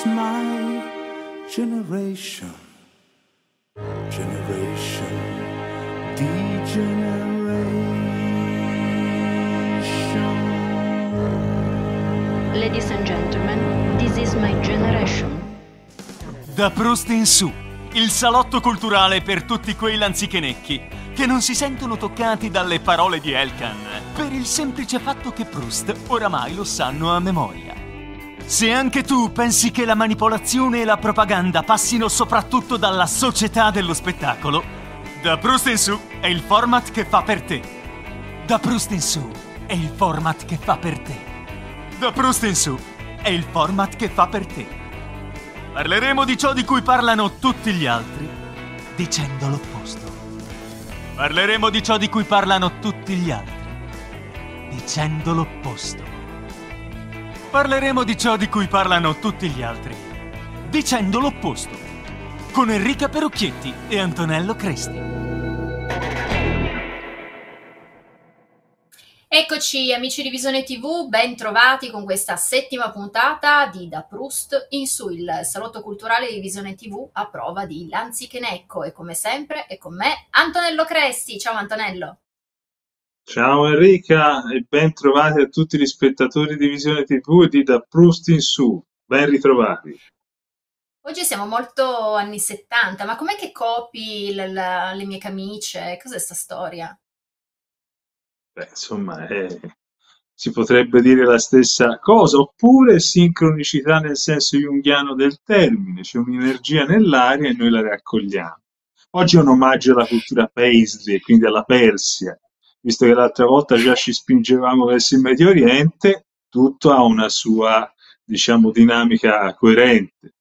Is my generation. Generation degeneration. Ladies and gentlemen, this is my generation. Da Proust in su, il salotto culturale per tutti quei lanzichenecchi che non si sentono toccati dalle parole di Elkan, per il semplice fatto che Proust oramai lo sanno a memoria. Se anche tu pensi che la manipolazione e la propaganda passino soprattutto dalla società dello spettacolo, Da Proust in su è il format che fa per te. Da Proust in su è il format che fa per te. Da Proust in su è il format che fa per te. Parleremo di ciò di cui parlano tutti gli altri, dicendo l'opposto. Parleremo di ciò di cui parlano tutti gli altri, dicendo l'opposto. Parleremo di ciò di cui parlano tutti gli altri, dicendo l'opposto. Con Enrica Perucchietti e Antonello Cresti. Eccoci amici di Visione TV, ben trovati con questa settima puntata di Da Proust in su il salotto culturale di Visione TV a prova di Lanzichenecco e come sempre è con me Antonello Cresti. Ciao Antonello. Ciao Enrica e ben trovati a tutti gli spettatori di Visione TV e di Da Proust in su. Ben ritrovati. Oggi siamo molto anni 70, ma com'è che copi l- l- le mie camicie? Cos'è sta storia? Beh, insomma, eh, si potrebbe dire la stessa cosa, oppure sincronicità nel senso junghiano del termine, c'è un'energia nell'aria e noi la raccogliamo. Oggi è un omaggio alla cultura Paisley, quindi alla Persia, visto che l'altra volta già ci spingevamo verso il Medio Oriente, tutto ha una sua, diciamo, dinamica coerente.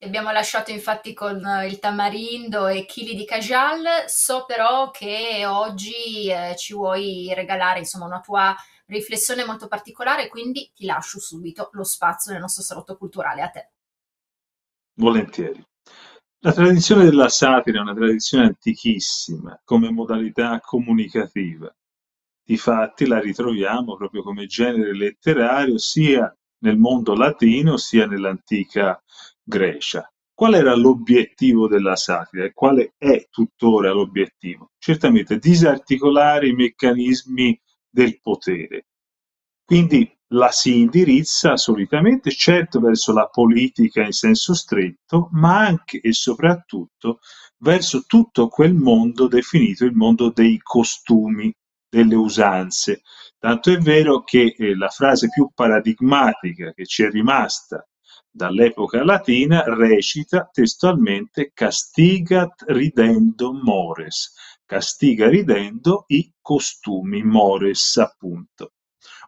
Ti abbiamo lasciato infatti con eh, il tamarindo e chili di cajal. So però che oggi eh, ci vuoi regalare insomma una tua riflessione molto particolare, quindi ti lascio subito lo spazio nel nostro salotto culturale a te. Volentieri. La tradizione della satira è una tradizione antichissima come modalità comunicativa. Difatti la ritroviamo proprio come genere letterario sia nel mondo latino sia nell'antica Grecia. Qual era l'obiettivo della satira e quale è tuttora l'obiettivo? Certamente disarticolare i meccanismi del potere. Quindi la si indirizza solitamente certo verso la politica in senso stretto, ma anche e soprattutto verso tutto quel mondo definito il mondo dei costumi, delle usanze. Tanto è vero che eh, la frase più paradigmatica che ci è rimasta dall'epoca latina recita testualmente castigat ridendo mores, castiga ridendo i costumi mores appunto.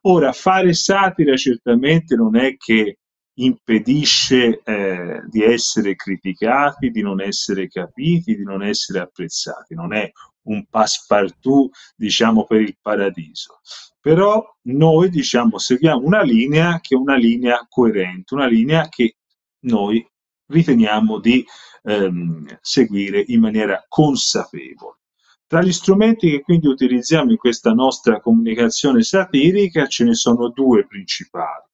Ora, fare satira certamente non è che impedisce eh, di essere criticati, di non essere capiti, di non essere apprezzati, non è un passepartout, diciamo, per il paradiso. Però noi, diciamo, seguiamo una linea che è una linea coerente, una linea che noi riteniamo di ehm, seguire in maniera consapevole. Tra gli strumenti che quindi utilizziamo in questa nostra comunicazione satirica ce ne sono due principali.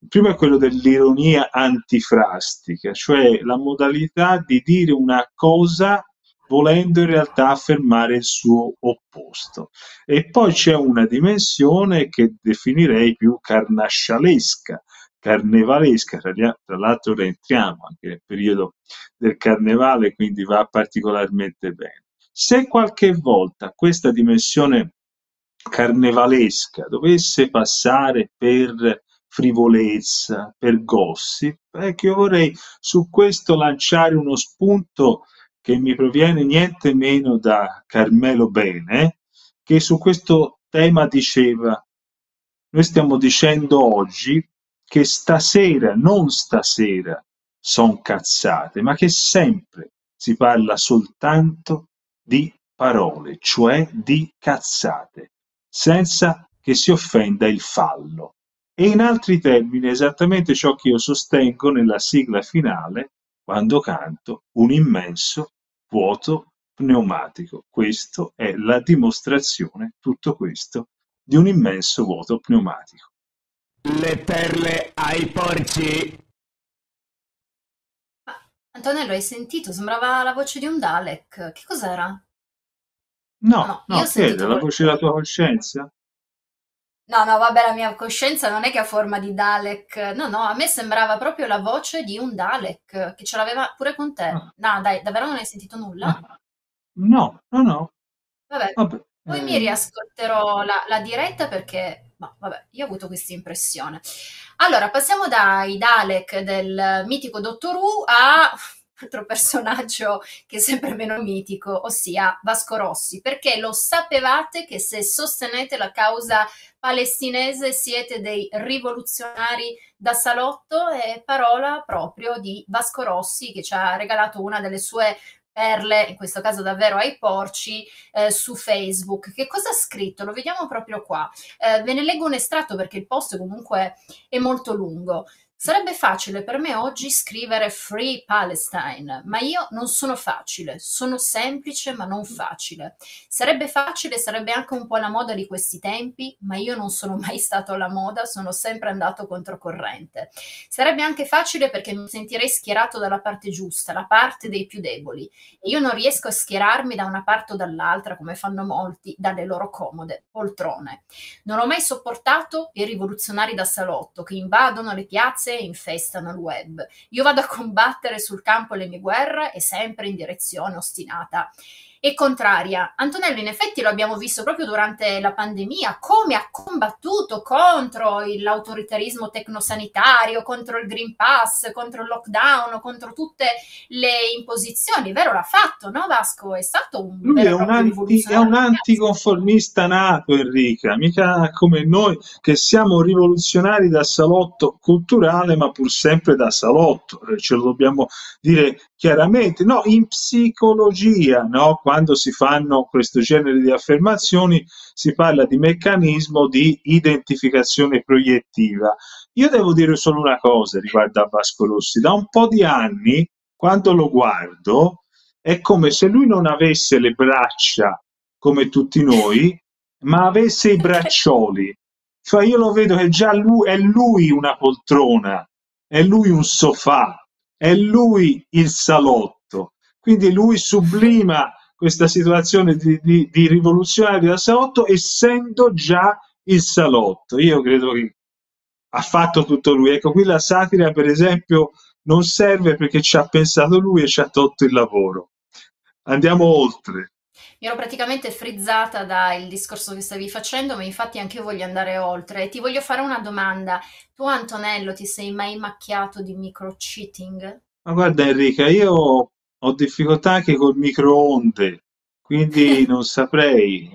Il primo è quello dell'ironia antifrastica, cioè la modalità di dire una cosa volendo in realtà affermare il suo opposto. E poi c'è una dimensione che definirei più carnascialesca, carnevalesca, tra l'altro rientriamo anche nel periodo del carnevale, quindi va particolarmente bene. Se qualche volta questa dimensione carnevalesca dovesse passare per frivolezza, per gossip, ecco io vorrei su questo lanciare uno spunto che mi proviene niente meno da Carmelo Bene, che su questo tema diceva noi stiamo dicendo oggi che stasera, non stasera, son cazzate, ma che sempre si parla soltanto di parole, cioè di cazzate, senza che si offenda il fallo. E in altri termini, esattamente ciò che io sostengo nella sigla finale, quando canto un immenso vuoto pneumatico. Questo è la dimostrazione, tutto questo, di un immenso vuoto pneumatico. Le perle ai porci. Antonello, hai sentito? Sembrava la voce di un Dalek. Che cos'era? No, no, no che è la voce della tua coscienza? No, no, vabbè, la mia coscienza non è che ha forma di Dalek. No, no, a me sembrava proprio la voce di un Dalek, che ce l'aveva pure con te. Ah. No, dai, davvero non hai sentito nulla? Ah. No, no, no. Vabbè, Vabbè, poi eh, mi riascolterò la, la diretta perché, ma vabbè, io ho avuto questa impressione. Allora, passiamo dai Dalek del mitico Dottor Who a un altro personaggio che è sempre meno mitico, ossia Vasco Rossi, perché lo sapevate che se sostenete la causa palestinese siete dei rivoluzionari da salotto? È parola proprio di Vasco Rossi che ci ha regalato una delle sue perle, in questo caso davvero ai porci, eh, su Facebook. Che cosa ha scritto? Lo vediamo proprio qua. Eh, ve ne leggo un estratto perché il post comunque è molto lungo. Sarebbe facile per me oggi scrivere Free Palestine, ma io non sono facile, sono semplice ma non facile. Sarebbe facile, sarebbe anche un po' la moda di questi tempi, ma io non sono mai stato alla moda, sono sempre andato controcorrente. Sarebbe anche facile perché mi sentirei schierato dalla parte giusta, la parte dei più deboli. E io non riesco a schierarmi da una parte o dall'altra, come fanno molti, dalle loro comode poltrone. Non ho mai sopportato i rivoluzionari da salotto che invadono le piazze e infestano il web. Io vado a combattere sul campo le mie guerre e sempre in direzione ostinata e contraria. Antonello, in effetti lo abbiamo visto proprio durante la pandemia, come ha combattuto contro l'autoritarismo tecnosanitario, contro il Green Pass, contro il lockdown, contro tutte le imposizioni. Vero l'ha fatto, no Vasco? È stato un Lui è vero un, anti, è un anticonformista nato, Enrica, mica come noi che siamo rivoluzionari da salotto culturale, ma pur sempre da salotto, eh, ce lo dobbiamo dire chiaramente. No, in psicologia, no, quando si fanno questo genere di affermazioni, si parla di meccanismo di identificazione proiettiva. Io devo dire solo una cosa riguardo a Vasco Rossi. Da un po' di anni, quando lo guardo, è come se lui non avesse le braccia come tutti noi, ma avesse i braccioli. Cioè io lo vedo che già lui, è lui una poltrona, è lui un sofà, è lui il salotto. Quindi lui sublima questa situazione di, di, di rivoluzionario da salotto essendo già il salotto. Io credo che ha fatto tutto lui. Ecco, qui la satira, per esempio, non serve perché ci ha pensato lui e ci ha tolto il lavoro. Andiamo oltre. Mi ero praticamente frizzata dal discorso che stavi facendo, ma infatti anche io voglio andare oltre. E ti voglio fare una domanda. Tu, Antonello, ti sei mai macchiato di micro-cheating? Ma guarda Enrica, io ho difficoltà anche col microonde, quindi non saprei.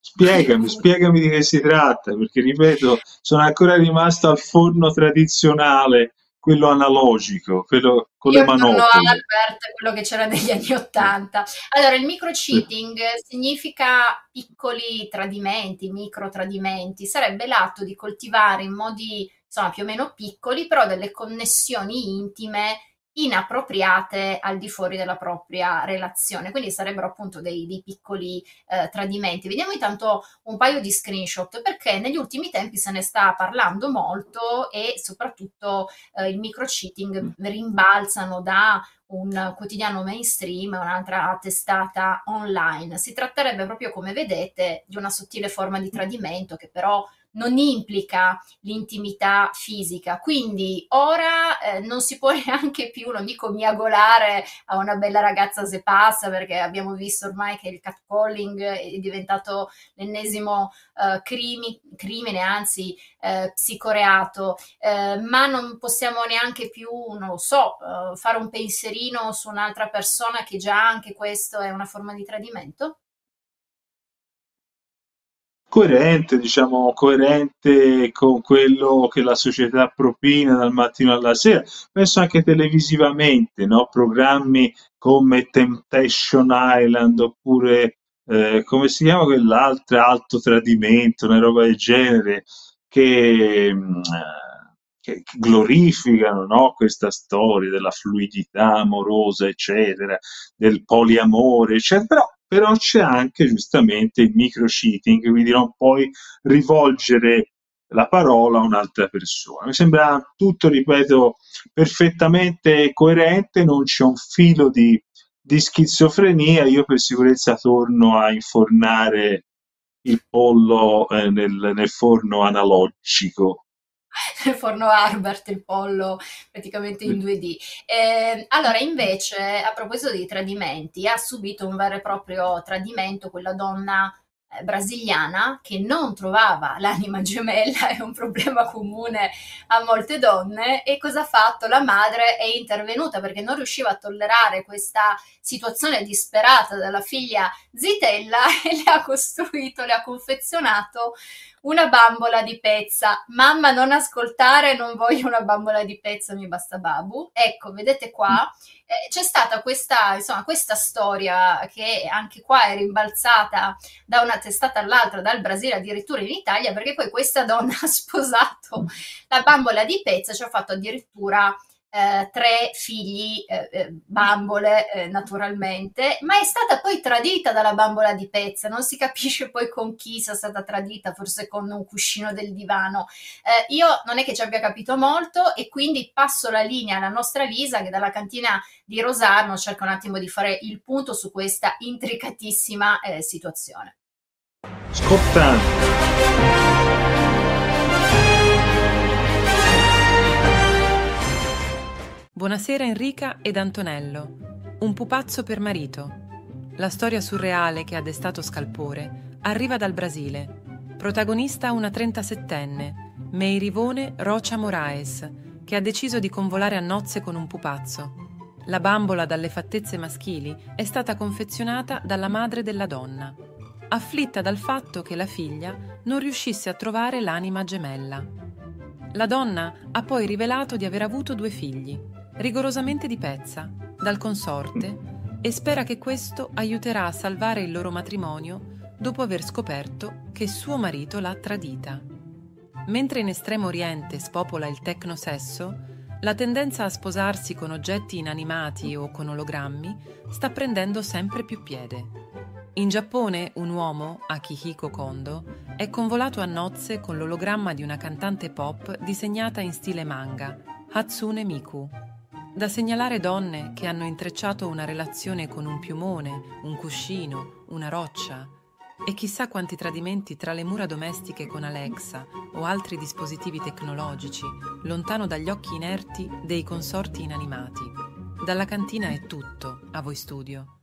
Spiegami, spiegami di che si tratta, perché ripeto, sono ancora rimasto al forno tradizionale, quello analogico, quello con le Io torno manopole. all'Albert, quello che c'era negli anni Ottanta. Allora, il micro-cheating significa piccoli tradimenti, micro tradimenti. Sarebbe l'atto di coltivare in modi, insomma, più o meno piccoli, però delle connessioni intime inappropriate al di fuori della propria relazione. Quindi sarebbero appunto dei, dei piccoli eh, tradimenti. Vediamo intanto un paio di screenshot perché negli ultimi tempi se ne sta parlando molto e soprattutto eh, il microcheating rimbalzano da un quotidiano mainstream e un'altra testata online. Si tratterebbe proprio, come vedete, di una sottile forma di tradimento che però non implica l'intimità fisica. Quindi ora eh, non si può neanche più, non dico miagolare a una bella ragazza se passa, perché abbiamo visto ormai che il catcalling è diventato l'ennesimo eh, crimi, crimine, anzi eh, psicoreato, eh, ma non possiamo neanche più, non lo so, eh, fare un pensierino su un'altra persona che già anche questo è una forma di tradimento? Coerente, diciamo, coerente con quello che la società propina dal mattino alla sera. Penso anche televisivamente, no? programmi come Temptation Island oppure eh, come si chiama quell'altro alto tradimento, una roba del genere che, che, che glorificano no? questa storia della fluidità amorosa, eccetera, del poliamore, eccetera. Però però c'è anche giustamente il micro-cheating, quindi non puoi rivolgere la parola a un'altra persona. Mi sembra tutto, ripeto, perfettamente coerente, non c'è un filo di, di schizofrenia. Io per sicurezza torno a infornare il pollo eh, nel, nel forno analogico nel forno Harbert il pollo praticamente in 2D. Eh, allora, invece, a proposito di tradimenti, ha subito un vero e proprio tradimento quella donna brasiliana che non trovava l'anima gemella, è un problema comune a molte donne, e cosa ha fatto? La madre è intervenuta perché non riusciva a tollerare questa situazione disperata della figlia zitella e le ha costruito, le ha confezionato una bambola di pezza. Mamma, non ascoltare, non voglio una bambola di pezza, mi basta babu. Ecco, vedete qua, eh, c'è stata questa, insomma, questa storia che anche qua è rimbalzata da una testata all'altra, dal Brasile addirittura in Italia, perché poi questa donna ha sposato la bambola di pezza, ci ha fatto addirittura eh, tre figli, eh, eh, bambole eh, naturalmente, ma è stata poi tradita dalla bambola di pezza, non si capisce poi con chi sia stata tradita, forse con un cuscino del divano. Eh, io non è che ci abbia capito molto e quindi passo la linea alla nostra Lisa che dalla cantina di Rosarno cerca un attimo di fare il punto su questa intricatissima situazione. Scottante. Buonasera Enrica ed Antonello. Un pupazzo per marito. La storia surreale che ha destato scalpore arriva dal Brasile. Protagonista una 37enne, Meirivone Rocha Moraes, che ha deciso di convolare a nozze con un pupazzo. La bambola dalle fattezze maschili è stata confezionata dalla madre della donna, afflitta dal fatto che la figlia non riuscisse a trovare l'anima gemella. La donna ha poi rivelato di aver avuto due figli, rigorosamente di pezza, dal consorte e spera che questo aiuterà a salvare il loro matrimonio dopo aver scoperto che suo marito l'ha tradita. Mentre in Estremo Oriente spopola il tecnosesso, la tendenza a sposarsi con oggetti inanimati o con ologrammi sta prendendo sempre più piede. In Giappone un uomo, Akihiko Kondo, è convolato a nozze con l'ologramma di una cantante pop disegnata in stile manga, Hatsune Miku, da segnalare donne che hanno intrecciato una relazione con un piumone, un cuscino, una roccia e chissà quanti tradimenti tra le mura domestiche con Alexa o altri dispositivi tecnologici, lontano dagli occhi inerti dei consorti inanimati. Dalla cantina è tutto, a voi studio.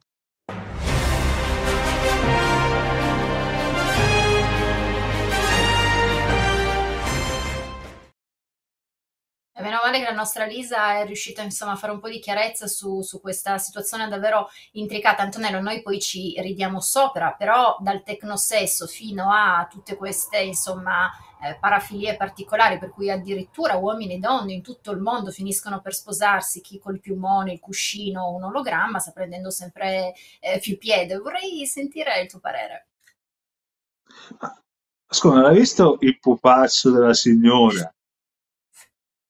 Meno male che la nostra Lisa è riuscita insomma, a fare un po' di chiarezza su, su, questa situazione davvero intricata. Antonello, noi poi ci ridiamo sopra, però dal tecnosesso fino a tutte queste insomma, eh, parafilie particolari, per cui addirittura uomini e donne in tutto il mondo finiscono per sposarsi, chi col piumone, il cuscino, un ologramma, sta prendendo sempre eh, più piede. Vorrei sentire il tuo parere. Ascolta, l'hai visto il pupazzo della signora?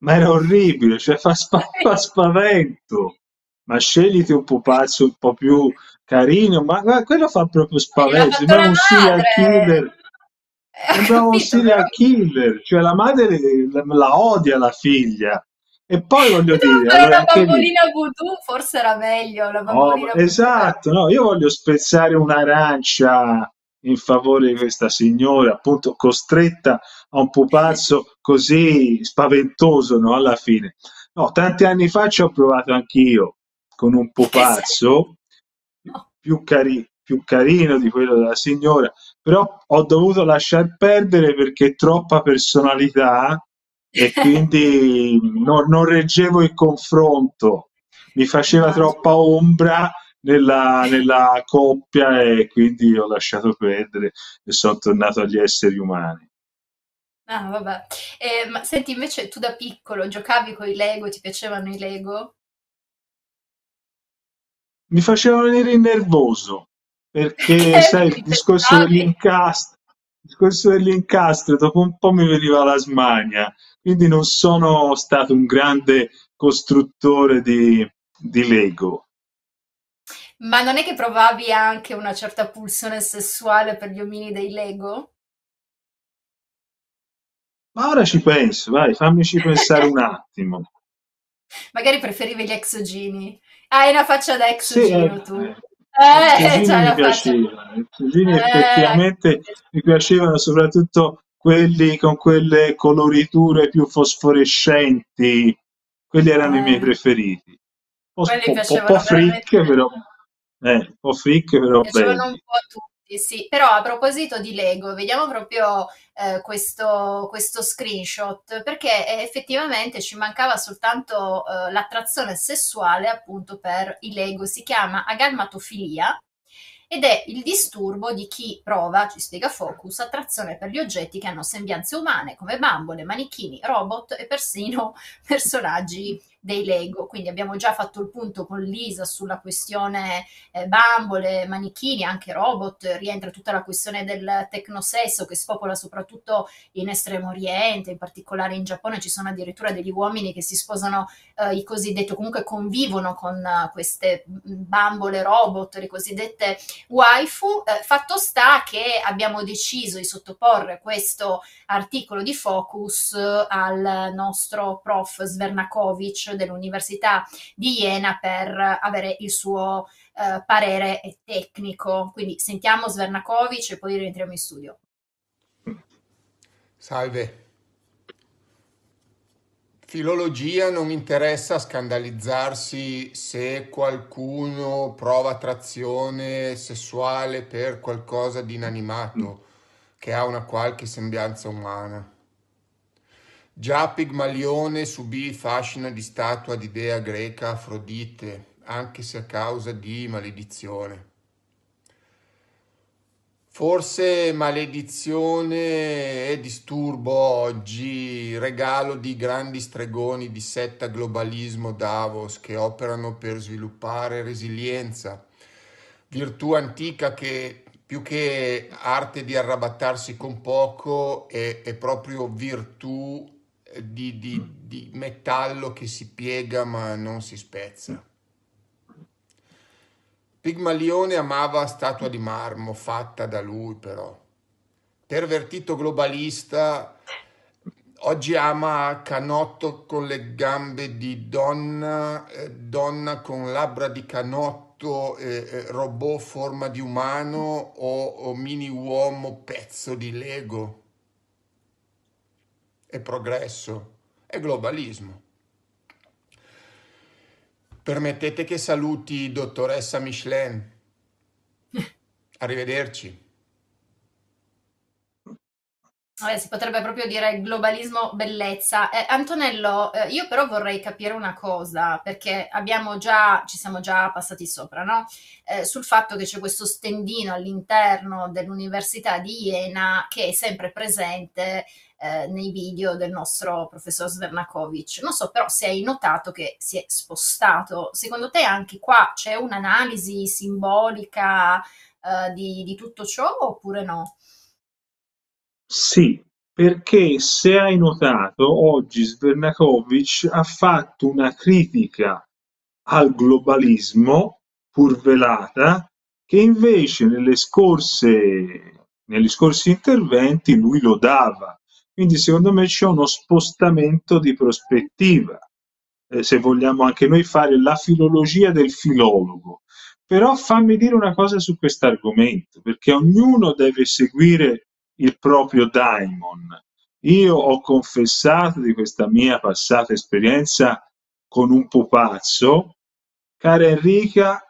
Ma era orribile, cioè fa, spa- fa spavento. Ma scegliti un pupazzo un po' più carino, ma, ma quello fa proprio spavento. la un serial killer. Ho Sembrava un serial killer, cioè la madre la, la odia la figlia. E poi voglio dire, fare allora lì, bambolina voodoo, forse era meglio la Oh, bambolina voodoo. esatto, no, io voglio spezzare un'arancia in favore di questa signora, appunto costretta a un pupazzo così spaventoso, no, alla fine. No, tanti anni fa ci ho provato anch'io con un pupazzo più, cari- più carino di quello della signora, però ho dovuto lasciar perdere perché troppa personalità e quindi non, non reggevo il confronto, mi faceva troppa ombra nella, nella coppia e quindi ho lasciato perdere e sono tornato agli esseri umani. Ah, vabbè. Eh, ma senti, invece tu da piccolo giocavi con i Lego, ti piacevano i Lego? Mi faceva venire nervoso perché, sai, il discorso dell'incastro, il discorso dell'incastro, dopo un po' mi veniva la smania, quindi non sono stato un grande costruttore di, di Lego. Ma non è che provavi anche una certa pulsione sessuale per gli omini dei Lego? Ma ora ci penso, vai, fammici pensare un attimo. Magari preferivi gli exogini. Hai una faccia da Sì, exogino eh, tu. eh, Eh, mi piacevano, i cugini Eh, effettivamente mi piacevano soprattutto quelli con quelle coloriture più fosforescenti, quelli erano i miei Eh. preferiti. Un po', po', po', po' freak, però, eh, un po' freak, però Piacevano un po' tutti, sì. Però a proposito di Lego, vediamo proprio eh, questo, questo screenshot, perché eh, effettivamente ci mancava soltanto eh, l'attrazione sessuale appunto per i Lego. Si chiama agalmatofilia ed è il disturbo di chi prova, ci spiega Focus, attrazione per gli oggetti che hanno sembianze umane, come bambole, manichini, robot e persino personaggi dei Lego. Quindi abbiamo già fatto il punto con Lisa sulla questione eh, bambole, manichini, anche robot, rientra tutta la questione del tecnosesso che spopola soprattutto in Estremo Oriente, in particolare in Giappone ci sono addirittura degli uomini che si sposano eh, i cosiddetti, comunque convivono con eh, queste bambole robot, le cosiddette waifu. Eh, fatto sta che abbiamo deciso di sottoporre questo articolo di Focus eh, al nostro prof Svernakovic dell'Università di Jena per avere il suo eh, parere tecnico. Quindi sentiamo Svernakovic e poi rientriamo in studio. Salve. Filologia non interessa scandalizzarsi se qualcuno prova attrazione sessuale per qualcosa di inanimato che ha una qualche sembianza umana. Già Pigmalione subì il fascino di statua di dea greca Afrodite, anche se a causa di maledizione. Forse maledizione e disturbo oggi, regalo di grandi stregoni di setta globalismo Davos che operano per sviluppare resilienza, virtù antica che più che arte di arrabattarsi con poco è, è proprio virtù di, di, di metallo che si piega ma non si spezza. Pigmalione amava statua di marmo fatta da lui però. Pervertito globalista, oggi ama canotto con le gambe di donna, eh, donna con labbra di canotto, eh, eh, robot forma di umano o, o mini uomo pezzo di Lego. È progresso, è globalismo. Permettete che saluti dottoressa Michelin. Arrivederci. Vabbè, si potrebbe proprio dire globalismo bellezza. Eh, Antonello, eh, io però vorrei capire una cosa, perché abbiamo già, ci siamo già passati sopra, no? Eh, sul fatto che c'è questo stendino all'interno dell'Università di Jena che è sempre presente eh, nei video del nostro professor Svernakovic. Non so però se hai notato che si è spostato. Secondo te anche qua c'è un'analisi simbolica eh, di, di tutto ciò oppure no? Sì, perché se hai notato, oggi Svernakovic ha fatto una critica al globalismo, pur velata, che invece scorse, negli scorsi interventi lui lo dava. Quindi secondo me c'è uno spostamento di prospettiva, eh, se vogliamo anche noi fare la filologia del filologo. Però fammi dire una cosa su questo argomento, perché ognuno deve seguire il proprio daimon. Io ho confessato di questa mia passata esperienza con un pupazzo. Cara Enrica,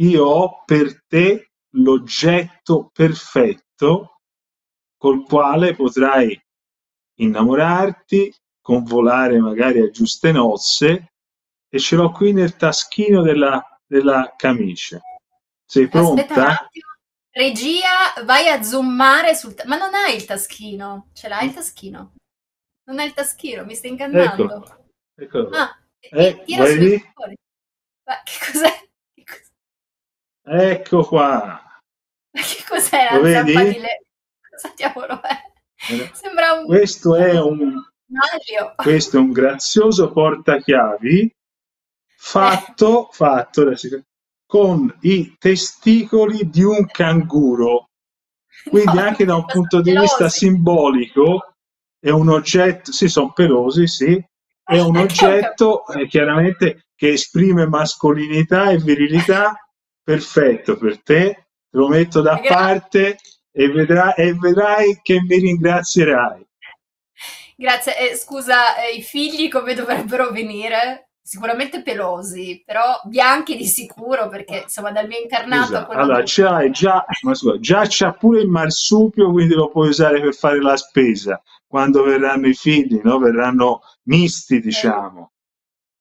io ho per te l'oggetto perfetto col quale potrai innamorarti, convolare magari a giuste nozze e ce l'ho qui nel taschino della, della camicia. Sei pronta? Aspetta un attimo. Regia, vai a zoomare sul... ta- Ma non hai il taschino. Ce l'hai il taschino? Non hai il taschino, mi stai ingannando. Eccolo. Eccolo. Ah, Eh, tira vai su lì. fuori. Ma che cos'è? Ecco qua. Ma che cos'è la vedi? zampa di le... Cosa diavolo è? Sembra un Questo è un, questo è un grazioso portachiavi fatto, fatto adesso, con i testicoli di un canguro. Quindi anche da un punto di vista simbolico è un oggetto, sì, sono pelosi, sì, è un oggetto eh, chiaramente che esprime mascolinità e virilità, perfetto per te, te lo metto da parte e vedrai, e vedrai che mi ringrazierai. Grazie. Eh, scusa, eh, i figli come dovrebbero venire? Sicuramente pelosi, però bianchi di sicuro, perché insomma dal mio internato a Scusa, quello allora c'hai già, ma scusa, già c'ha pure il marsupio, quindi lo puoi usare per fare la spesa quando verranno i figli, no? Verranno misti, diciamo.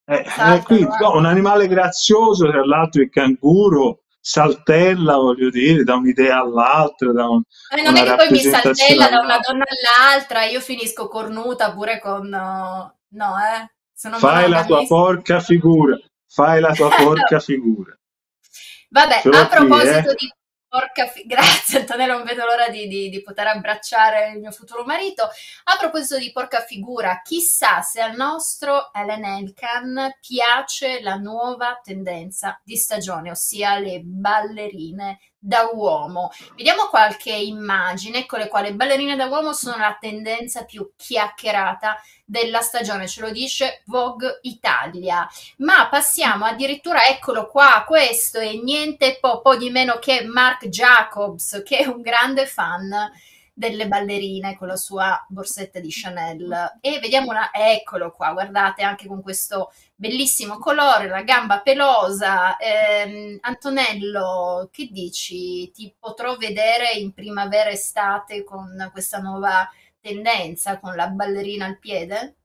Eh, Esatto, eh, quindi, no, un animale grazioso, tra l'altro il canguro saltella, voglio dire, da un'idea all'altra, da un- Eh, non una è che poi mi saltella da una donna all'altra, io finisco cornuta pure con... No, eh? Fai la tua porca figura, fai la tua porca figura. Vabbè, l'ho a qui, proposito eh. di porca fi- grazie Antonella, non vedo l'ora di, di- di poter abbracciare il mio futuro marito. A proposito di porca figura, chissà se al nostro Ellen Elkan piace la nuova tendenza di stagione, ossia le ballerine da uomo. Vediamo qualche immagine con le quali le ballerine da uomo sono la tendenza più chiacchierata della stagione, ce lo dice Vogue Italia. Ma passiamo addirittura, eccolo qua, questo è niente po', po' di meno che Mark Jacobs, che è un grande fan delle ballerine con la sua borsetta di Chanel. E vediamo una, eccolo qua, guardate anche con questo bellissimo colore, la gamba pelosa. Ehm, Antonello, che dici? Ti potrò vedere in primavera-estate con questa nuova tendenza, con la ballerina al piede?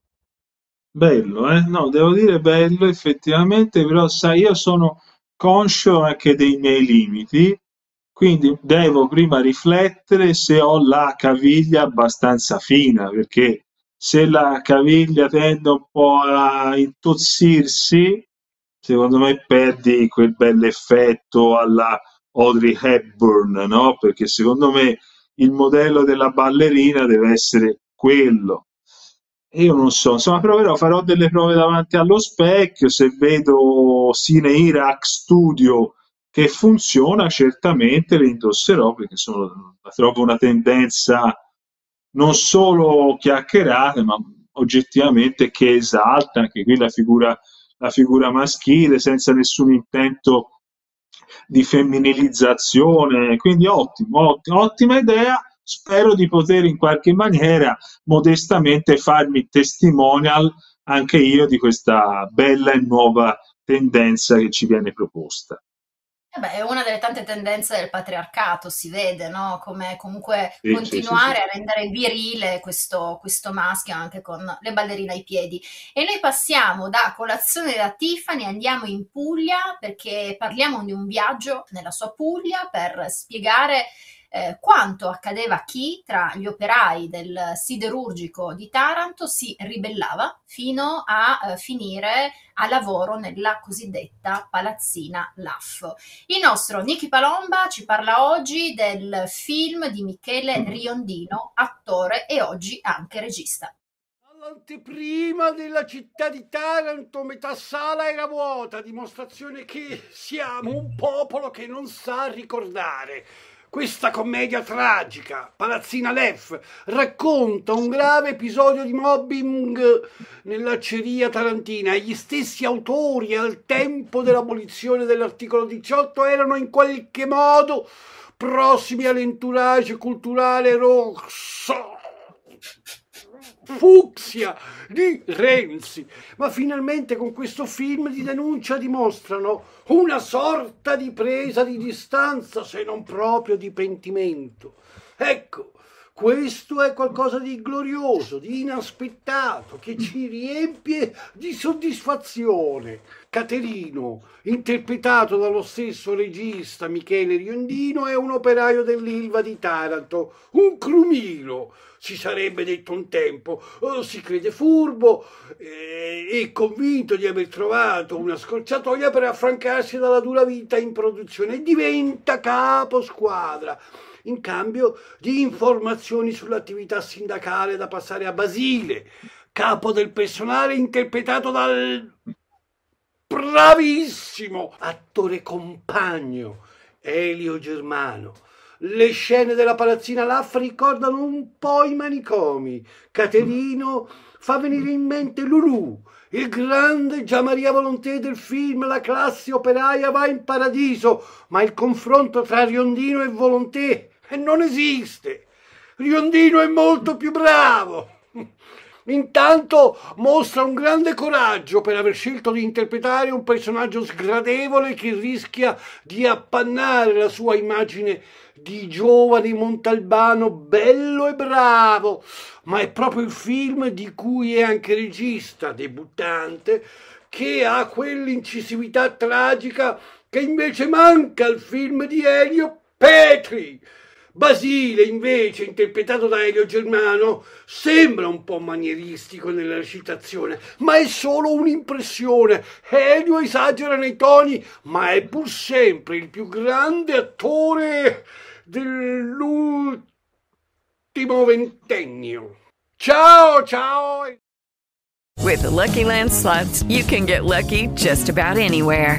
Bello, eh? No, devo dire bello effettivamente, però sai, io sono conscio anche dei miei limiti, quindi devo prima riflettere se ho la caviglia abbastanza fina, perché se la caviglia tende un po' a intozzirsi, secondo me perdi quel bell'effetto alla Audrey Hepburn, no? Perché secondo me il modello della ballerina deve essere quello. Io non so, insomma, proverò, farò delle prove davanti allo specchio, se vedo Cine Iraq Studio che funziona, certamente le indosserò perché sono, la trovo una tendenza non solo chiacchierata, ma oggettivamente che esalta anche qui la figura, la figura maschile senza nessun intento di femminilizzazione. Quindi ottimo, ottimo, ottima idea. Spero di poter in qualche maniera modestamente farmi testimonial anche io di questa bella e nuova tendenza che ci viene proposta. Eh beh, è una delle tante tendenze del patriarcato, si vede, no? Come comunque sì, continuare sì, sì. a rendere virile questo, questo maschio anche con le ballerine ai piedi. E noi passiamo da colazione da Tiffany, andiamo in Puglia perché parliamo di un viaggio nella sua Puglia per spiegare eh, quanto accadeva a chi tra gli operai del siderurgico di Taranto si ribellava fino a eh, finire a lavoro nella cosiddetta palazzina LAF. Il nostro Nicky Palomba ci parla oggi del film di Michele Riondino, attore e oggi anche regista. All'anteprima della città di Taranto metà sala era vuota, dimostrazione che siamo un popolo che non sa ricordare. Questa commedia tragica, Palazzina Lef, racconta un grave episodio di mobbing nell'acceria tarantina. Gli stessi autori al tempo dell'abolizione dell'articolo 18 erano in qualche modo prossimi all'entourage culturale rosso fucsia di Renzi. Ma finalmente con questo film di denuncia dimostrano una sorta di presa di distanza, se non proprio di pentimento. Ecco, questo è qualcosa di glorioso, di inaspettato, che ci riempie di soddisfazione. Caterino, interpretato dallo stesso regista Michele Riondino, è un operaio dell'Ilva di Taranto, un crumiro, si sarebbe detto un tempo, oh, si crede furbo eh, e convinto di aver trovato una scorciatoia per affrancarsi dalla dura vita in produzione. E diventa capo squadra in cambio di informazioni sull'attività sindacale da passare a Basile, capo del personale interpretato dal bravissimo attore compagno Elio Germano le scene della palazzina Laffa ricordano un po' i manicomi. Caterino fa venire in mente Lulù, il grande Gian Maria Volonté del film La classe operaia va in paradiso, ma il confronto tra Riondino e Volonté non esiste. Riondino è molto più bravo. Intanto mostra un grande coraggio per aver scelto di interpretare un personaggio sgradevole che rischia di appannare la sua immagine di giovane Montalbano bello e bravo, ma è proprio il film di cui è anche regista, debuttante, che ha quell'incisività tragica che invece manca al film di Elio Petri. Basile, invece, interpretato da Elio Germano, sembra un po' manieristico nella recitazione, ma è solo un'impressione. Elio esagera nei toni, ma è pur sempre il più grande attore dell'ultimo ventennio. Ciao, ciao! With the Lucky Land slots, you can get lucky just about anywhere.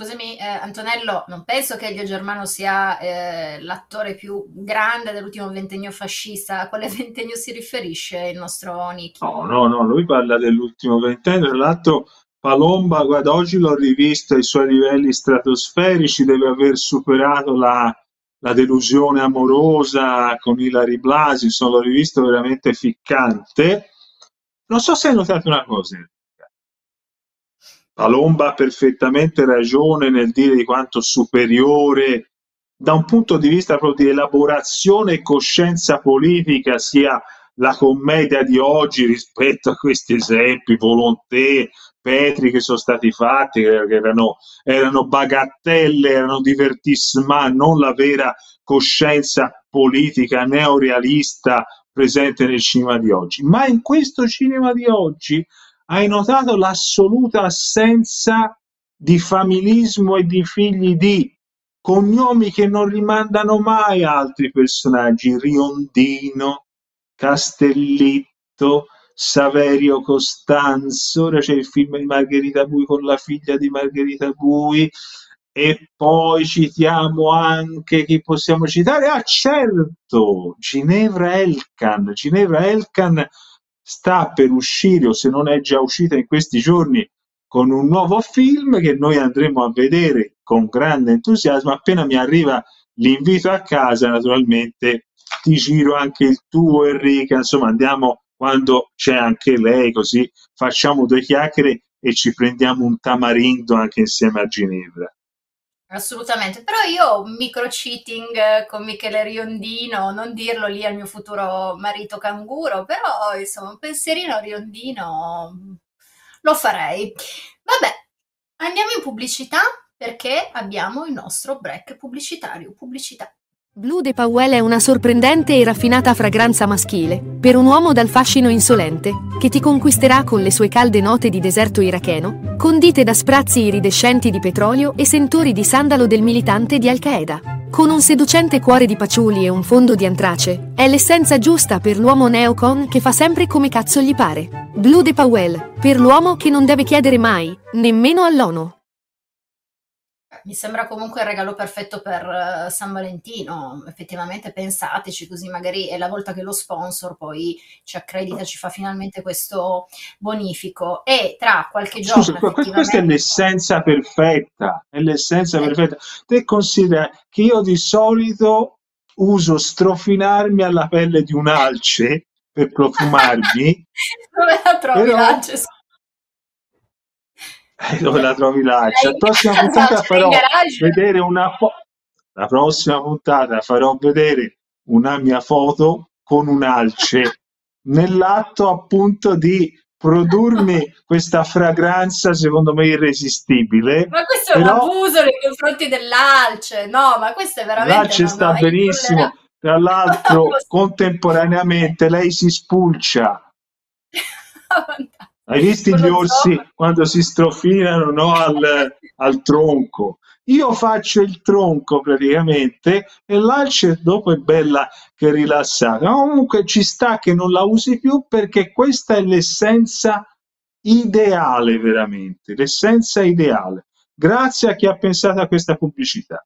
Scusami eh, Antonello, non penso che Elio Germano sia eh, l'attore più grande dell'ultimo ventennio fascista. A quale ventennio si riferisce il nostro Nicky? No, no, no, lui parla dell'ultimo ventennio. Tra l'altro Palomba, guarda, oggi l'ho rivisto ai suoi livelli stratosferici, deve aver superato la la delusione amorosa con Ilari Blasi, insomma, l'ho rivisto veramente ficcante. Non so se hai notato una cosa, Palomba ha perfettamente ragione nel dire di quanto superiore da un punto di vista proprio di elaborazione e coscienza politica sia la commedia di oggi rispetto a questi esempi, Volonté, Petri che sono stati fatti, che erano, erano bagattelle, erano divertissement, non la vera coscienza politica neorealista presente nel cinema di oggi. Ma in questo cinema di oggi hai notato l'assoluta assenza di familismo e di figli di cognomi che non rimandano mai altri personaggi, Riondino, Castellitto, Saverio Costanzo, ora c'è il film di Margherita Bui con la figlia di Margherita Bui e poi citiamo anche chi possiamo citare? Ah certo, Ginevra Elkan. Ginevra Elkan sta per uscire o se non è già uscita in questi giorni con un nuovo film che noi andremo a vedere con grande entusiasmo appena mi arriva l'invito a casa naturalmente ti giro anche il tuo Enrica, insomma andiamo quando c'è anche lei, così facciamo due chiacchiere e ci prendiamo un tamarindo anche insieme a Ginevra. Assolutamente, però io micro cheating con Michele Riondino, non dirlo lì al mio futuro marito canguro, però insomma un pensierino riondino lo farei. Vabbè, andiamo in pubblicità perché abbiamo il nostro break pubblicitario. Pubblicità. Blue de Powell è una sorprendente e raffinata fragranza maschile per un uomo dal fascino insolente che ti conquisterà con le sue calde note di deserto iracheno, condite da sprazzi iridescenti di petrolio e sentori di sandalo del militante di Al-Qaeda. Con un seducente cuore di paciuli e un fondo di antrace, è l'essenza giusta per l'uomo neocon che fa sempre come cazzo gli pare. Blue de Powell, per l'uomo che non deve chiedere mai, nemmeno all'ONU. Mi sembra comunque il regalo perfetto per uh, San Valentino. Effettivamente pensateci, così magari è la volta che lo sponsor poi ci accredita, ci fa finalmente questo bonifico. E tra qualche giorno. Scusa, effettivamente... questa è l'essenza perfetta. È l'essenza eh. perfetta. Te considera che io di solito uso strofinarmi alla pelle di un alce per profumarmi. Dove la trovi però... l'alce? Eh, dove la trovi? Cioè, la prossima puntata farò vedere una foto. La prossima puntata farò vedere una mia foto con un alce nell'atto appunto di produrmi questa fragranza secondo me irresistibile. Ma questo è un abuso nei confronti dell'alce, no? Ma questo è veramente. L'alce sta benissimo. Tra l'altro, contemporaneamente lei si spulcia. Hai visto gli orsi so. quando si strofinano no, al, al, tronco? Io faccio il tronco praticamente e l'alce dopo è bella che rilassata. Comunque ci sta che non la usi più perché questa è l'essenza ideale veramente, l'essenza ideale. Grazie a chi ha pensato a questa pubblicità.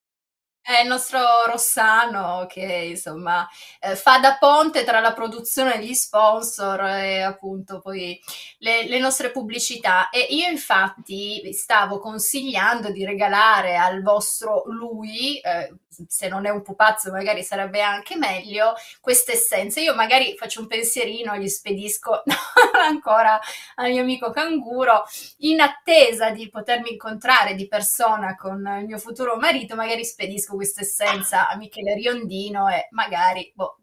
È il nostro Rossano che insomma eh, fa da ponte tra la produzione gli sponsor e appunto poi le, le, nostre pubblicità. E io infatti stavo consigliando di regalare al vostro lui, eh, se non è un pupazzo magari sarebbe anche meglio, queste essenze. Io magari faccio un pensierino, gli spedisco ancora al mio amico canguro, in attesa di potermi incontrare di persona con il mio futuro marito, magari spedisco questa essenza a Michele Riondino e magari boh,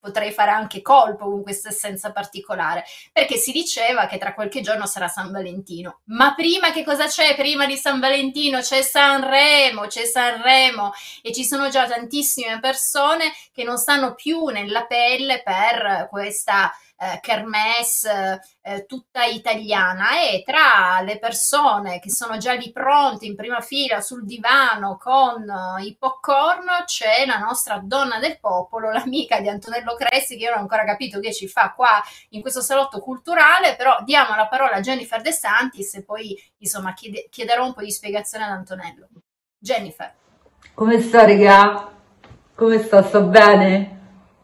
potrei fare anche colpo con questa essenza particolare, perché si diceva che tra qualche giorno sarà San Valentino. Ma prima che cosa c'è? Prima di San Valentino c'è Sanremo, c'è Sanremo e ci sono già tantissime persone che non stanno più nella pelle per questa eh, kermesse eh, tutta italiana e tra le persone che sono già lì pronte in prima fila sul divano con uh, i popcorn c'è la nostra donna del popolo, l'amica di Antonello Cressi che io non ho ancora capito che ci fa qua in questo salotto culturale, però diamo la parola a Jennifer De Santis e poi insomma chiede, chiederò un po' di spiegazione ad Antonello. Jennifer. Come sta regà? Come sta? Sto bene?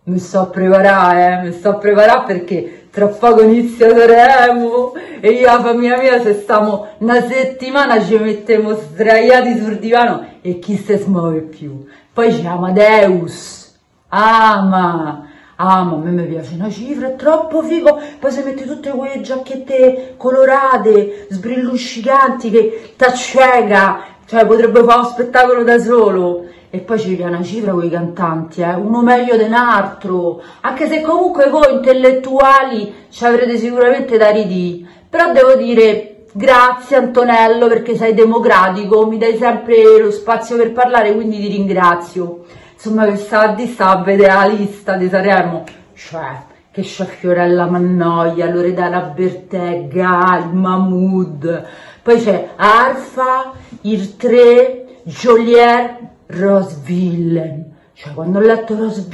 Mi sto a preparare, eh? mi sto a preparare perché tra poco inizia Sanremo e io la famiglia mia se stiamo una settimana ci mettiamo sdraiati sul divano e chi si smuove più. Poi c'è Amadeus, ama, ama, a me mi piace una cifra, è troppo figo, poi si mette tutte quelle giacchette colorate, sbrilluscicanti che t'acciega, cioè potrebbe fare uno spettacolo da solo e poi ci viene una cifra con i cantanti, eh? uno meglio di un altro, anche se comunque voi intellettuali ci avrete sicuramente da ridì, però devo dire grazie Antonello perché sei democratico, mi dai sempre lo spazio per parlare, quindi ti ringrazio. Insomma, questa di sta a vedere la lista di Saremo, cioè che c'è Mannoia, Loredana Bertegga, il Mahmood, poi c'è Arfa, il 3, Joliet, Rose. Cioè, quando ho letto Rose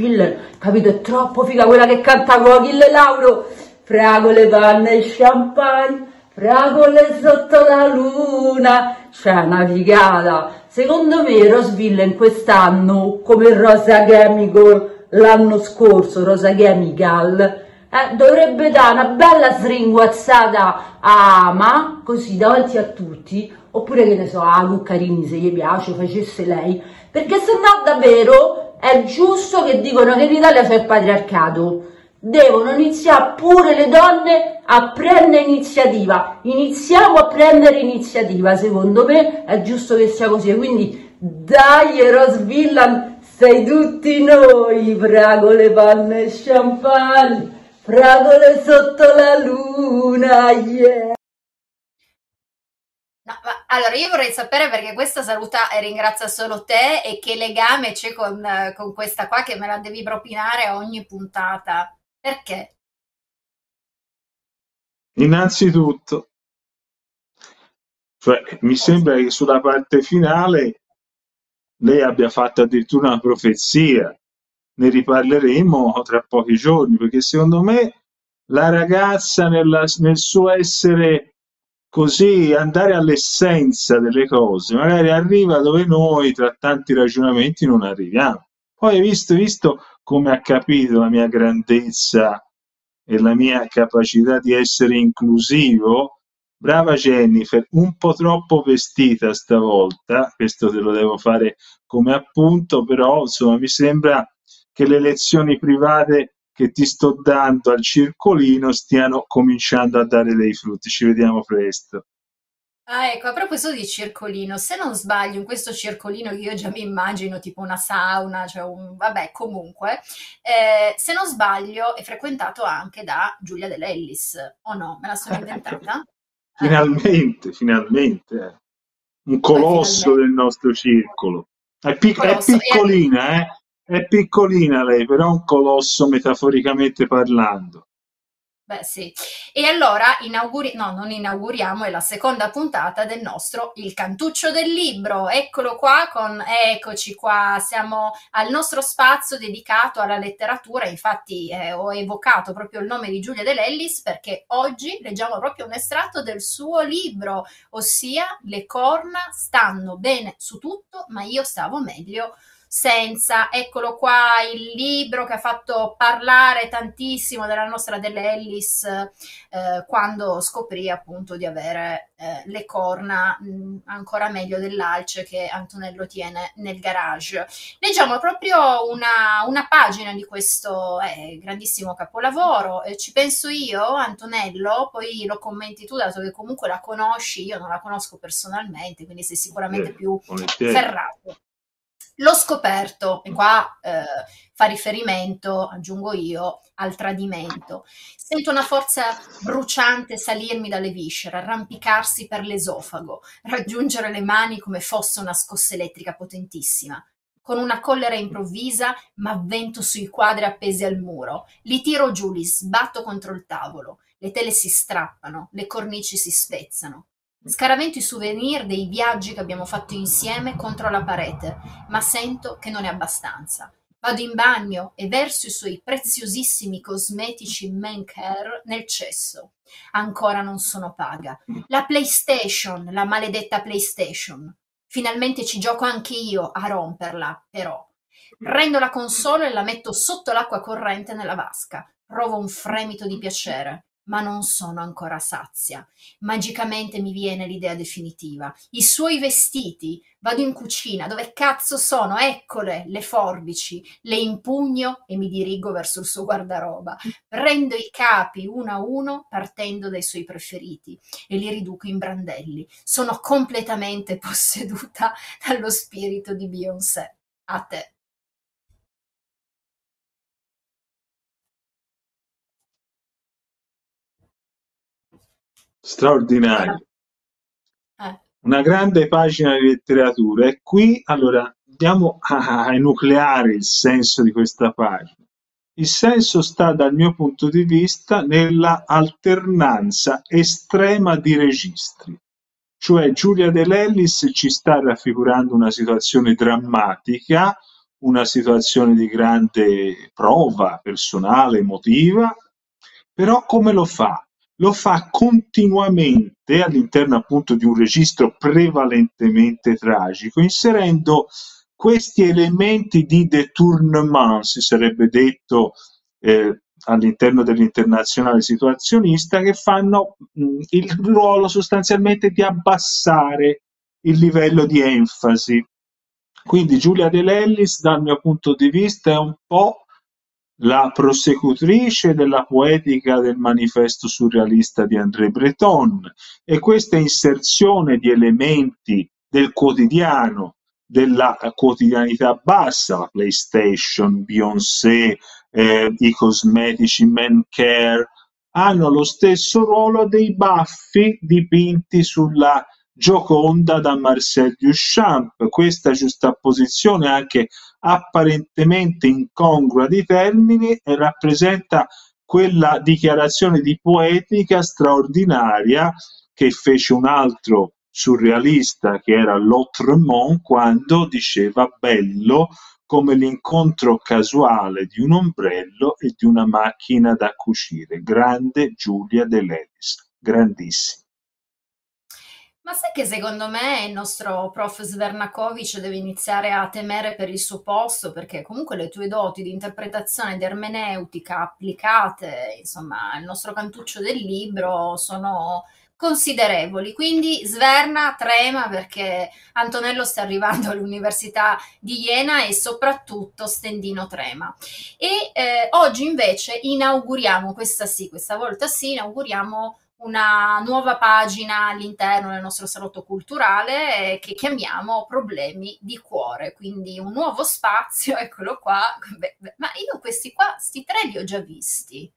capito, è troppo figa quella che canta con Achille Lauro. Fragole, panne e champagne, fragole sotto la luna. Cioè, una figata. Secondo me Rose Villain quest'anno, come Rosa Chemical l'anno scorso, Rosa Chemical, eh, dovrebbe dare una bella sringuazzata a Ama, così davanti a tutti, oppure che ne so, a Luccarini se gli piace, facesse lei, perché se no davvero è giusto che dicono che in Italia c'è il patriarcato. Devono iniziare pure le donne a prendere iniziativa. Iniziamo a prendere iniziativa, secondo me è giusto che sia così. Quindi dai Rose Villan, sei tutti noi, fragole, panne e champagne, fragole sotto la luna, yeah. No, ma allora io vorrei sapere perché questa saluta e ringrazia solo te e che legame c'è con, con questa qua che me la devi propinare a ogni puntata. Perché? Innanzitutto, cioè, mi sembra che sulla parte finale lei abbia fatto addirittura una profezia. Ne riparleremo tra pochi giorni, perché secondo me la ragazza nella, nel suo essere così andare all'essenza delle cose, magari arriva dove noi tra tanti ragionamenti non arriviamo. Poi visto, visto come ha capito la mia grandezza e la mia capacità di essere inclusivo, brava Jennifer, un po' troppo vestita stavolta, questo te lo devo fare come appunto, però insomma mi sembra che le lezioni private che ti sto dando al circolino stiano cominciando a dare dei frutti. Ci vediamo presto. Ah, ecco, a proposito di circolino, se non sbaglio, in questo circolino io già mi immagino tipo una sauna, cioè un, vabbè, comunque, eh, se non sbaglio è frequentato anche da Giulia Dell'Ellis, o no? Me la sono inventata? Finalmente, finalmente. eh. Un colosso del nostro circolo. È, pic- è piccolina, eh? È piccolina lei, però un colosso metaforicamente parlando. Beh, sì. E allora inauguri- no, non inauguriamo, è la seconda puntata del nostro Il Cantuccio del Libro. Eccolo qua con eccoci qua, siamo al nostro spazio dedicato alla letteratura. Infatti eh, ho evocato proprio il nome di Giulia De Lellis perché oggi leggiamo proprio un estratto del suo libro, ossia Le corna stanno bene su tutto, ma io stavo meglio senza. Eccolo qua il libro che ha fatto parlare tantissimo della nostra Dell'Ellis eh, quando scoprì appunto di avere eh, le corna mh, ancora meglio dell'alce che Antonello tiene nel garage. Leggiamo proprio una, una pagina di questo eh, grandissimo capolavoro. Ci penso io, Antonello, poi lo commenti tu, dato che comunque la conosci, io non la conosco personalmente, quindi sei sicuramente Eh, più ferrato. L'ho scoperto, e qua eh, fa riferimento, aggiungo io, al tradimento. Sento una forza bruciante salirmi dalle viscere, arrampicarsi per l'esofago, raggiungere le mani come fosse una scossa elettrica potentissima. Con una collera improvvisa m'avvento sui quadri appesi al muro, li tiro giù, li sbatto contro il tavolo, le tele si strappano, le cornici si spezzano. Scaravento i souvenir dei viaggi che abbiamo fatto insieme contro la parete, ma sento che non è abbastanza. Vado in bagno e verso i suoi preziosissimi cosmetici men care nel cesso. Ancora non sono paga. La PlayStation, la maledetta PlayStation. Finalmente ci gioco anche io a romperla, però. Prendo la console e la metto sotto l'acqua corrente nella vasca. Provo un fremito di piacere, ma non sono ancora sazia. Magicamente mi viene l'idea definitiva. I suoi vestiti. Vado in cucina. Dove cazzo sono? Eccole le forbici. Le impugno e mi dirigo verso il suo guardaroba. Prendo i capi uno a uno partendo dai suoi preferiti e li riduco in brandelli. Sono completamente posseduta dallo spirito di Beyoncé. A te. Straordinario. Eh. Una grande pagina di letteratura e qui allora andiamo a, enucleare il senso di questa pagina. Il senso sta dal mio punto di vista nella alternanza estrema di registri. Cioè Giulia De Lellis ci sta raffigurando una situazione drammatica, una situazione di grande prova personale, emotiva, però come lo fa? Lo fa continuamente all'interno appunto di un registro prevalentemente tragico, inserendo questi elementi di détournement, si sarebbe detto eh, all'interno dell'internazionale situazionista, che fanno mh, il ruolo sostanzialmente di abbassare il livello di enfasi. Quindi Giulia De Lellis, dal mio punto di vista, è un po' la prosecutrice della poetica del manifesto surrealista di André Breton e questa inserzione di elementi del quotidiano, della quotidianità bassa, la PlayStation, Beyoncé, eh, i cosmetici Men Care, hanno lo stesso ruolo dei baffi dipinti sulla Gioconda da Marcel Duchamp. Questa giustapposizione anche apparentemente incongrua di termini rappresenta quella dichiarazione di poetica straordinaria che fece un altro surrealista che era L'Autremont quando diceva bello come l'incontro casuale di un ombrello e di una macchina da cucire. Grande Giulia De Levis, grandissima. Ma sai che secondo me il nostro prof Svernakovic deve iniziare a temere per il suo posto, perché comunque le tue doti di interpretazione ed ermeneutica applicate, insomma, al nostro cantuccio del libro sono considerevoli. Quindi Sverna trema perché Antonello sta arrivando all'Università di Iena e soprattutto Stendino trema. E eh, oggi invece inauguriamo, questa sì, questa volta sì, inauguriamo una nuova pagina all'interno del nostro salotto culturale eh, che chiamiamo problemi di cuore, quindi un nuovo spazio, eccolo qua. Beh, beh, ma io questi qua, sti tre li ho già visti.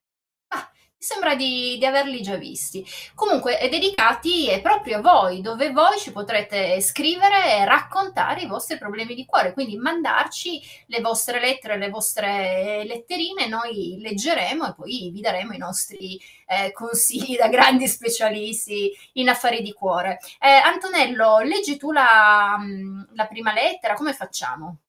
Mi sembra di, di, averli già visti. Comunque, è dedicati proprio a voi, dove voi ci potrete scrivere e raccontare i vostri problemi di cuore, quindi mandarci le vostre lettere, le vostre letterine, noi leggeremo e poi vi daremo i nostri eh, consigli da grandi specialisti in affari di cuore. Eh, Antonello, leggi tu la, la prima lettera, come facciamo?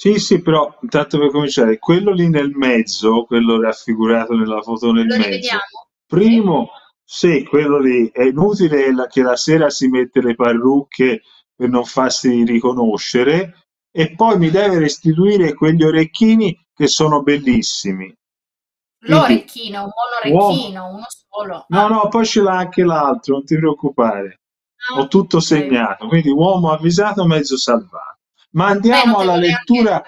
Sì, sì, però intanto per cominciare, quello lì nel mezzo, quello raffigurato nella foto nel Lo mezzo, rivediamo? primo, sì, quello lì è inutile che la sera si mette le parrucche per non farsi riconoscere e poi mi deve restituire quegli orecchini che sono bellissimi. L'orecchino, un buon uomo, orecchino, uno solo. no, no, poi ce l'ha anche l'altro, non ti preoccupare, ah, ho tutto segnato, quindi uomo avvisato, mezzo salvato. Ma Beh, andiamo alla notevole anche lettura.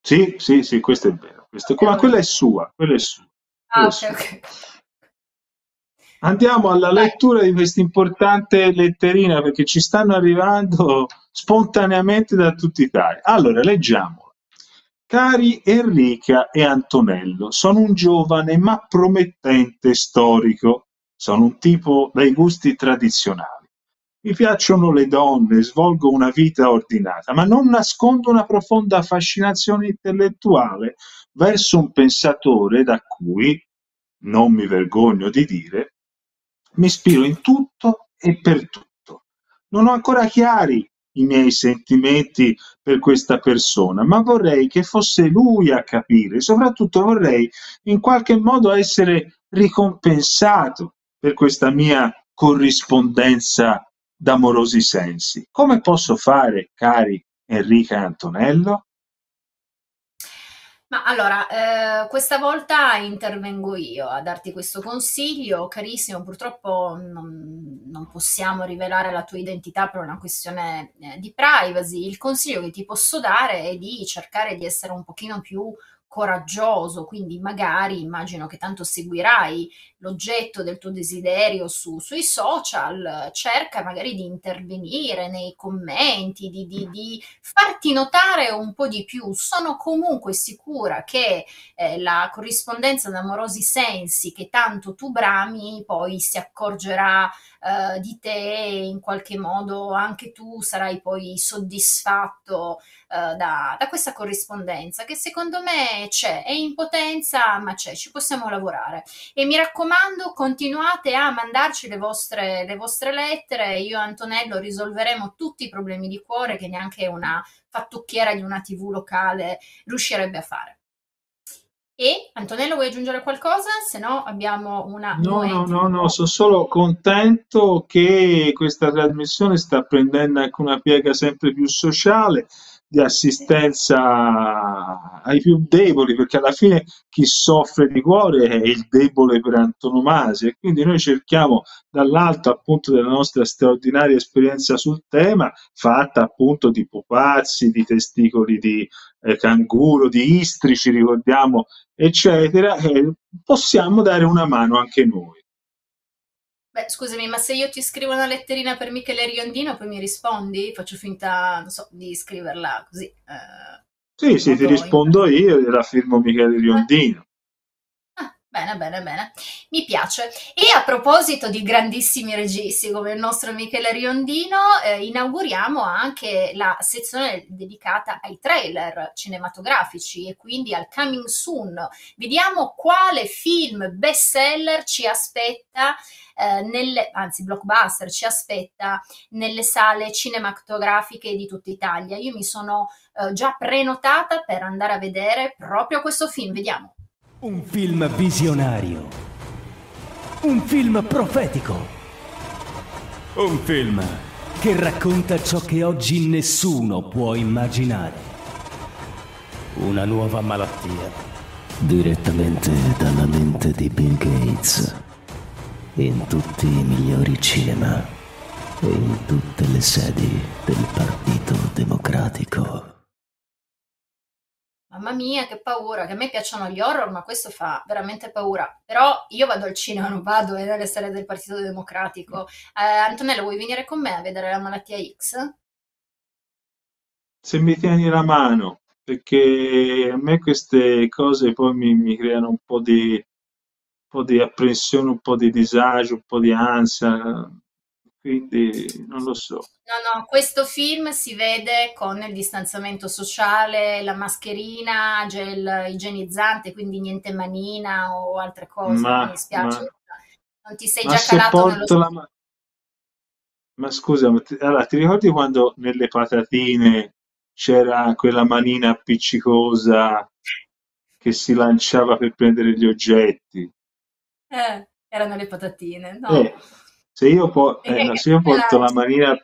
Sì, sì, sì, questo è vero. Questo, ma quella è sua, quella è sua. Ah, quella è ok, sua. ok. Andiamo alla Vai. lettura di questa importante letterina perché ci stanno arrivando spontaneamente da tutta Italia. Allora, leggiamola. Cari Enrica e Antonello, sono un giovane ma promettente storico. Sono un tipo dai gusti tradizionali. Mi piacciono le donne, svolgo una vita ordinata, ma non nascondo una profonda fascinazione intellettuale verso un pensatore da cui, non mi vergogno di dire, mi ispiro in tutto e per tutto. Non ho ancora chiari i miei sentimenti per questa persona, ma vorrei che fosse lui a capire, soprattutto vorrei in qualche modo essere ricompensato per questa mia corrispondenza d'amorosi sensi. Come posso fare, cari Enrica e Antonello? Ma allora, eh, questa volta intervengo io a darti questo consiglio, carissimo. Purtroppo non, non possiamo rivelare la tua identità per una questione eh, di privacy. Il consiglio che ti posso dare è di cercare di essere un pochino più coraggioso, quindi magari immagino che tanto seguirai l'oggetto del tuo desiderio su- sui social, cerca magari di intervenire nei commenti, di, di- di farti notare un po' di più. Sono comunque sicura che eh, la corrispondenza d'amorosi sensi che tanto tu brami poi si accorgerà eh, di te in qualche modo anche tu sarai poi soddisfatto eh, da, da questa corrispondenza che secondo me c'è, è in potenza ma c'è, ci possiamo lavorare. E mi raccomando, continuate a mandarci le vostre, le vostre lettere. Io e Antonello risolveremo tutti i problemi di cuore che neanche una fattucchiera di una TV locale riuscirebbe a fare. E Antonello, vuoi aggiungere qualcosa? Se no, abbiamo una No, no, no, no, sono solo contento che questa trasmissione sta prendendo anche una piega sempre più sociale, di assistenza ai più deboli, perché alla fine chi soffre di cuore è il debole per antonomasia quindi noi cerchiamo dall'alto appunto della nostra straordinaria esperienza sul tema, fatta appunto di pupazzi, di testicoli di eh, canguro, di istrici, ricordiamo, eccetera, possiamo dare una mano anche noi. Beh, scusami, ma se io ti scrivo una letterina per Michele Riondino, poi mi rispondi? Faccio finta, non so, di scriverla così. Eh, Sì, sì, ti rispondo io e la firmo Michele Riondino. Bene, bene, bene. Mi piace. E a proposito di grandissimi registi come il nostro Michele Riondino, eh, inauguriamo anche la sezione dedicata ai trailer cinematografici e quindi al coming soon. Vediamo quale film bestseller ci aspetta eh, nelle, anzi blockbuster ci aspetta nelle sale cinematografiche di tutta Italia. Io mi sono eh, già prenotata per andare a vedere proprio questo film. Vediamo. Un film visionario. Un film profetico. Un film che racconta ciò che oggi nessuno può immaginare. Una nuova malattia. Direttamente dalla mente di Bill Gates. In tutti i migliori cinema. E in tutte le sedi del Partito Democratico. Mamma mia, che paura, che a me piacciono gli horror, ma questo fa veramente paura. Però io vado al cinema, non vado eh, nelle sale del Partito Democratico. Eh, Antonello, vuoi venire con me a vedere la malattia X? Se mi tieni la mano, perché a me queste cose poi mi, mi creano un po' di, un po' di apprensione, un po' di disagio, un po' di ansia, quindi non lo so. No, no, questo film si vede con il distanziamento sociale, la mascherina, gel igienizzante, quindi niente manina o altre cose. Ma- mi dispiace. ma- Non ti sei già calato nello la ma- Ma scusa, ma ti, allora, ti ricordi quando nelle patatine c'era quella manina appiccicosa che si lanciava per prendere gli oggetti? Eh, erano le patatine, no? Eh, se io, po- eh, no, che- se io porto la manina,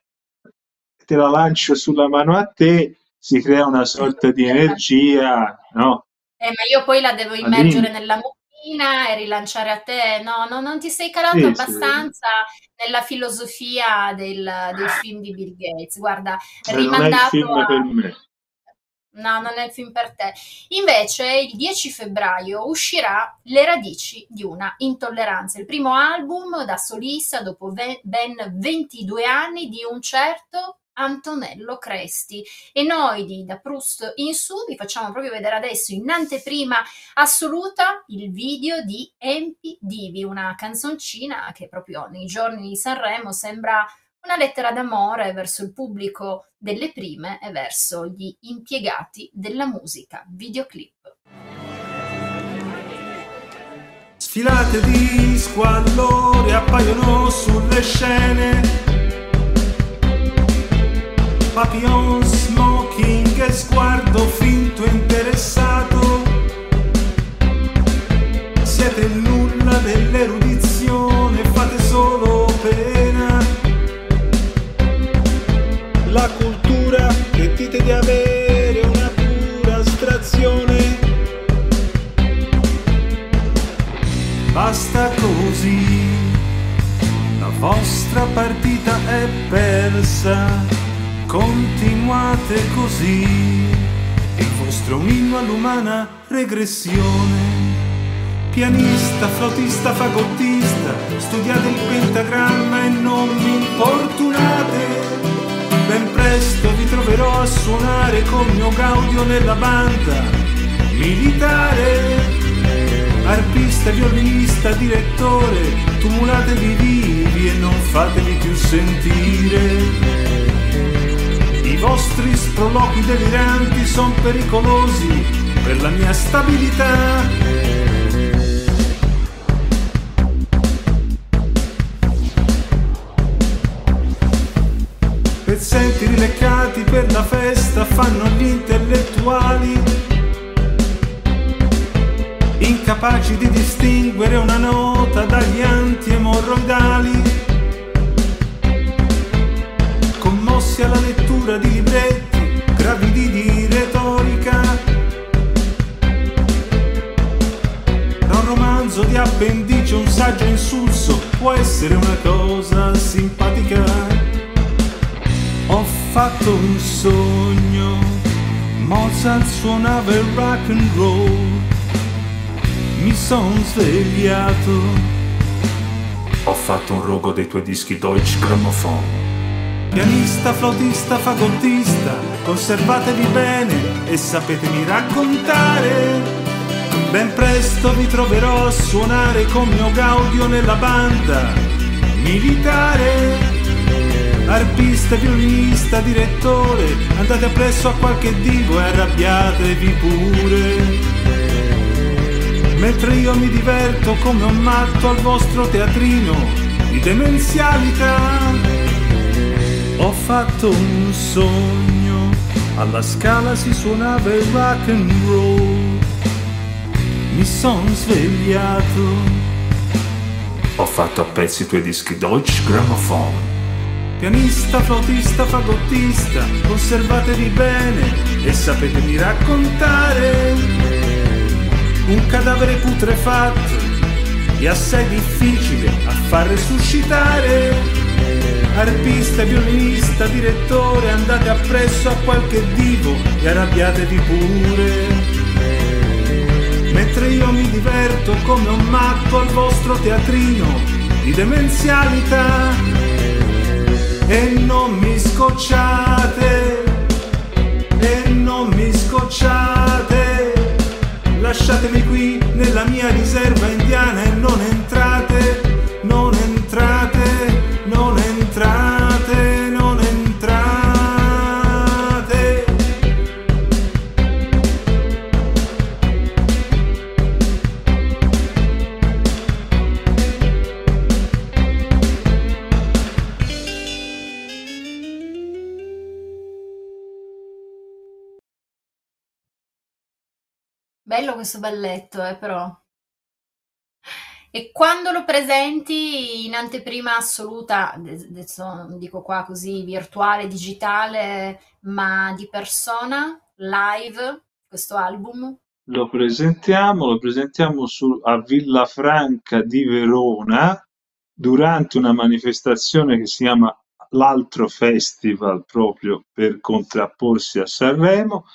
te la lancio sulla mano a te, si crea una sorta di energia, no? Eh, ma io poi la devo immergere nella mucchina e rilanciare a te. No, no, non ti sei calato Sì, sì. abbastanza nella filosofia del, del film di Bill Gates. Guarda, Eh, non è il rimandato film a... per me. No, non è il film per te. Invece, il 10 febbraio uscirà Le radici di una intolleranza, il primo album da solista dopo ve- ben 22 anni di un certo Antonello Cresti. E noi di Da Proust in su vi facciamo proprio vedere adesso in anteprima assoluta il video di Empi Divi, una canzoncina che proprio nei giorni di Sanremo sembra una lettera d'amore verso il pubblico delle prime e verso gli impiegati della musica. Videoclip. Sfilate di squallori appaiono sulle scene. Papillon, smoking e sguardo finto interessato. Pianista, flautista, fagottista, studiate il pentagramma e non mi importunate. Ben presto vi troverò a suonare con mio Gaudio nella banda militare. Arpista, violinista, direttore, tumulatevi vivi e non fatevi più sentire. I vostri sproloqui deliranti sono pericolosi per la mia stabilità. Pezzenti rileccati per la festa fanno gli intellettuali incapaci di distinguere una nota dagli anti-emorroidali, commossi alla lettura di libretti gravidi di retorica. Da un romanzo di appendice, un saggio insulso può essere una cosa simpatica. Ho fatto un sogno, Mozart suonava il rock and roll, mi son svegliato. Ho fatto un rogo dei tuoi dischi Deutsche Grammophon. Pianista, flautista, fagottista, conservatevi bene e sapetemi raccontare. Ben presto vi troverò a suonare con mio Gaudio nella banda militare. Arpista, violinista, direttore, andate appresso a qualche divo e arrabbiatevi pure. Mentre io mi diverto come un matto al vostro teatrino di demenzialità. Ho fatto un sogno, alla scala si suonava il rock and roll. Mi son svegliato. Ho fatto a pezzi i tuoi dischi Deutsche Grammophon. Pianista, flautista, fagottista, conservatevi bene e sapetemi raccontare. Un cadavere putrefatto e assai difficile a far resuscitare. Arpista, violinista, direttore, andate appresso a qualche divo e arrabbiatevi pure. Mentre io mi diverto come un matto al vostro teatrino di demenzialità. E non mi scocciate, e non mi scocciate. Lasciatemi qui nella mia riserva indiana e non entrate, Bello questo balletto, eh, però. E quando lo presenti in anteprima assoluta, ade- adesso dico qua così virtuale, digitale, ma di persona, live, questo album? Lo presentiamo, lo presentiamo su- a Villafranca di Verona durante una manifestazione che si chiama l'Altro Festival proprio per contrapporsi a Sanremo,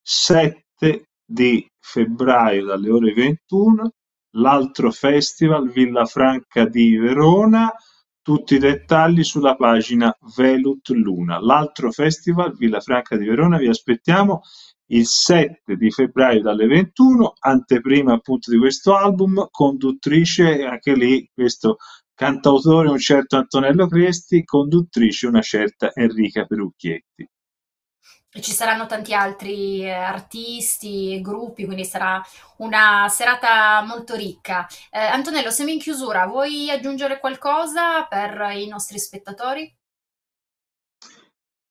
7 di febbraio dalle ore 21, l'Altro Festival Villafranca di Verona, tutti i dettagli sulla pagina Velut Luna. L'Altro Festival Villafranca di Verona, vi aspettiamo il 7 di febbraio dalle 21, anteprima appunto di questo album, conduttrice anche lì questo cantautore un certo Antonello Cresti, conduttrice una certa Enrica Perucchietti. Ci saranno tanti altri eh, artisti e gruppi, quindi sarà una serata molto ricca. Eh, Antonello, siamo in chiusura, vuoi aggiungere qualcosa per i nostri spettatori?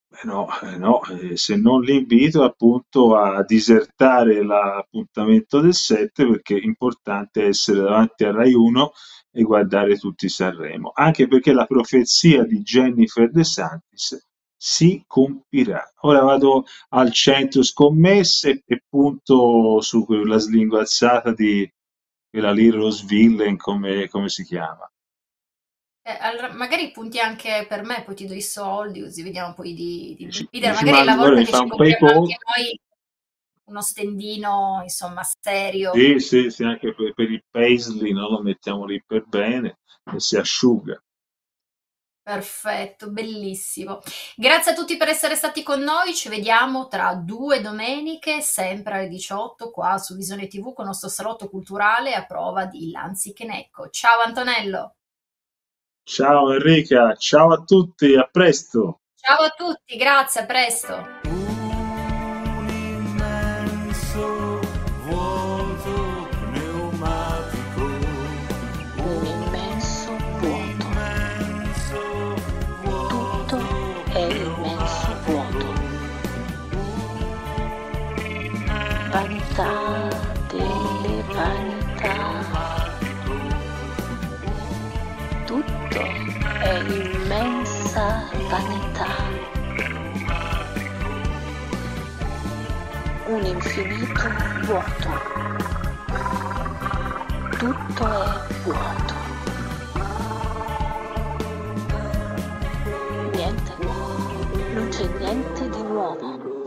Eh no, eh no, se non l'invito appunto a disertare l'appuntamento del 7 perché è importante essere davanti a Rai 1 e guardare tutti Sanremo, anche perché la profezia di Jennifer De Santis si compirà. Ora vado al centro scommesse e punto su quella slinguazzata di quella lì Rose Villain, come, come si chiama. Eh, allora, magari punti anche per me, poi ti do i soldi, così vediamo poi di, di dici, Magari ma la allora volta mi che ci compriamo anche noi uno stendino, insomma, serio. Sì, sì, sì, anche per, per il paisley, no? Lo mettiamo lì per bene e si asciuga. Perfetto, bellissimo. Grazie a tutti per essere stati con noi. Ci vediamo tra due domeniche, sempre alle 18, qua su Visione TV con il nostro salotto culturale a prova di Lanzi Chenecco. Ciao Antonello. Ciao Enrica, ciao a tutti, a presto. Ciao a tutti, grazie, a presto. Un infinito vuoto. Tutto è vuoto. Niente, non c'è niente di nuovo.